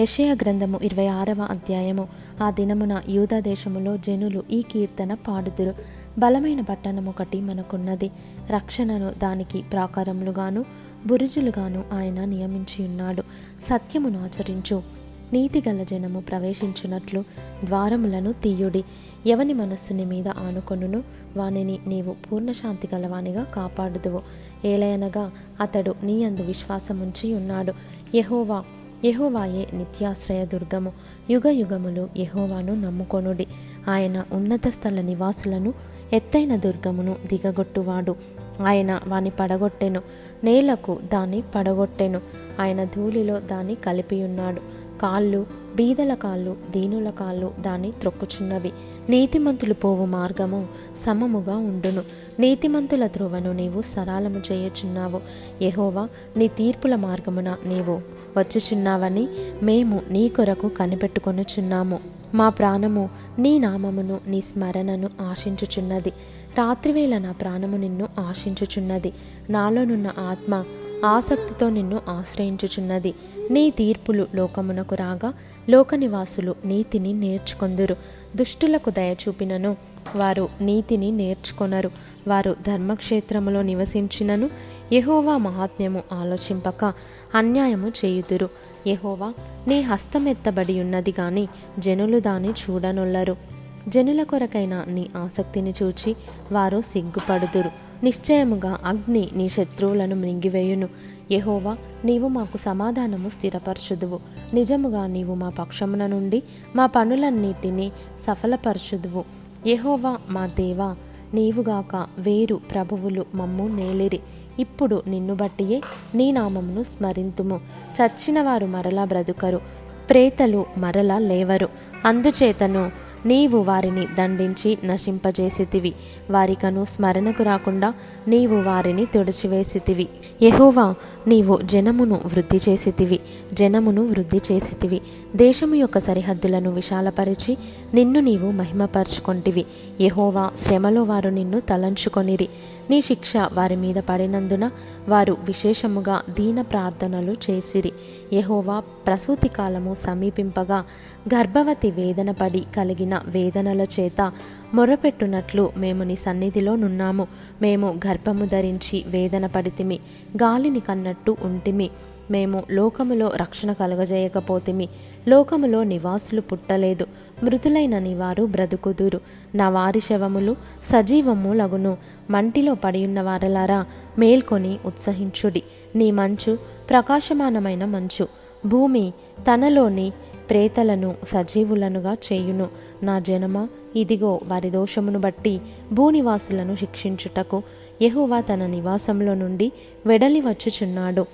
యెషయా గ్రంథము ఇరవై ఆరవ అధ్యాయము. ఆ దినమున యూదా దేశములో జనులు ఈ కీర్తన పాడుదురు. బలమైన పట్టణం ఒకటి మనకున్నది. రక్షణను దానికి ప్రాకారములుగాను బురుజులుగాను ఆయన నియమించి ఉన్నాడు సత్యమును ఆచరించు. నీతిగల జనము ప్రవేశించున్నట్లు ద్వారములను తీయుడి. ఎవని మనస్సుని మీద ఆనుకొనును వానిని నీవు పూర్ణశాంతి గలవానిగా కాపాడుదువు. ఏలయనగా అతడు నీ అందు విశ్వాసముంచి ఉన్నాడు యహోవా యహోవాయే నిత్యాశ్రయ దుర్గము. యుగ యుగములు యహోవాను నమ్ముకొనుడి. ఆయన ఉన్నత స్థల నివాసులను ఎత్తైన దుర్గమును దిగగొట్టువాడు. ఆయన వాని పడగొట్టెను. నేలకు దాన్ని పడగొట్టెను. ఆయన ధూళిలో దాన్ని కలిపియున్నాడు. కాళ్ళు బీదల కాళ్ళు దీనుల కాళ్ళు దాన్ని త్రొక్కుచున్నవి. నీతిమంతులు పోవు మార్గము సమముగా ఉండును. నీతిమంతుల ధ్రువను నీవు సరాలము చేయుచున్నావు. యహోవా నీ తీర్పుల మార్గమున నీవు వచ్చుచున్నావని మేము నీ కొరకు కనిపెట్టుకొనుచున్నాము. మా ప్రాణము నీ నామమును నీ స్మరణను ఆశించుచున్నది. రాత్రివేళ నా ప్రాణము నిన్ను ఆశించుచున్నది. నాలోనున్న ఆత్మ ఆసక్తితో నిన్ను ఆశ్రయించుచున్నది. నీ తీర్పులు లోకమునకు రాగా లోక నివాసులు నీతిని నేర్చుకొందురు. దుష్టులకు దయచూపినను వారు నీతిని నేర్చుకొనరు. వారు ధర్మక్షేత్రములో నివసించినను యహోవా మహాత్మ్యము ఆలోచింపక అన్యాయము చేయుదురు. యహోవా నీ హస్తమెత్తబడి ఉన్నది గాని జనులు దాన్ని చూడనొల్లరు. జనుల కొరకైన నీ ఆసక్తిని చూచి వారు సిగ్గుపడుదురు. నిశ్చయముగా అగ్ని నీ శత్రువులను మృంగివేయును. యహోవా నీవు మాకు సమాధానము స్థిరపరచుదువు. నిజముగా నీవు మా పక్షమున నుండి మా పనులన్నిటినీ సఫలపరచుదువు. యహోవా మా దేవా నీవుగాక వేరు ప్రభువులు మమ్ము నేలిరి. ఇప్పుడు నిన్ను బట్టియే నీ నామమును స్మరింతుము. చచ్చిన వారు మరలా బ్రతుకరు ప్రేతలు మరలా లేవరు. అందుచేతను నీవు వారిని దండించి నశింపజేసితివి. వారికను స్మరణకు రాకుండా నీవు వారిని తుడిచివేసితివి. యహోవా నీవు జనమును వృద్ధి చేసితివి. జనమును వృద్ధి చేసితివి. దేశము యొక్క సరిహద్దులను విశాలపరిచి నిన్ను నీవు మహిమపరుచుకొంటివి. యహోవా శ్రమలో వారు నిన్ను తలంచుకొనిరి. నీ శిక్ష వారి మీద పడినందున వారు విశేషముగా దీన ప్రార్థనలు చేసిరి. యహోవా ప్రసూతి కాలము సమీపింపగా గర్భవతి వేదన పడి కలిగిన వేదనల చేత మొరపెట్టునట్లు మేము నీ సన్నిధిలో నున్నాము. మేము గర్భము ధరించి వేదన పడితిమి. గాలిని కన్నట్టు ఉంటిమి. మేము లోకములో రక్షణ కలగజేయకపోతిమి. లోకములో నివాసులు పుట్టలేదు. మృతులైన నీవారు బ్రతుకుదురు. నా వారి శవములు సజీవము లగును. మంటిలో పడియున్న వారలారా మేల్కొని ఉత్సహించుడి. నీ మంచు ప్రకాశమానమైన మంచు. భూమి తనలోని ప్రేతలను సజీవులనుగా చేయును. నా జనమ ఇదిగో వారి దోషమును బట్టి భూనివాసులను శిక్షించుటకు యహోవా తన నివాసంలో నుండి వెడలి వచ్చుచున్నాడు.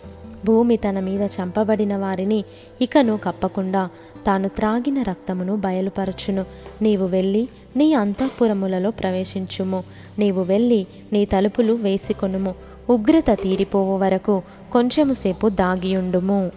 భూమి తన మీద చంపబడిన వారిని ఇకను కప్పకుండా తాను త్రాగిన రక్తమును బయలుపరచును. నీవు వెళ్ళి నీ అంతఃపురములలో ప్రవేశించుము. నీవు వెళ్ళి నీ తలుపులు వేసుకొనుము. ఉగ్రత తీరిపోవు వరకు కొంచెముసేపు దాగియుండుము.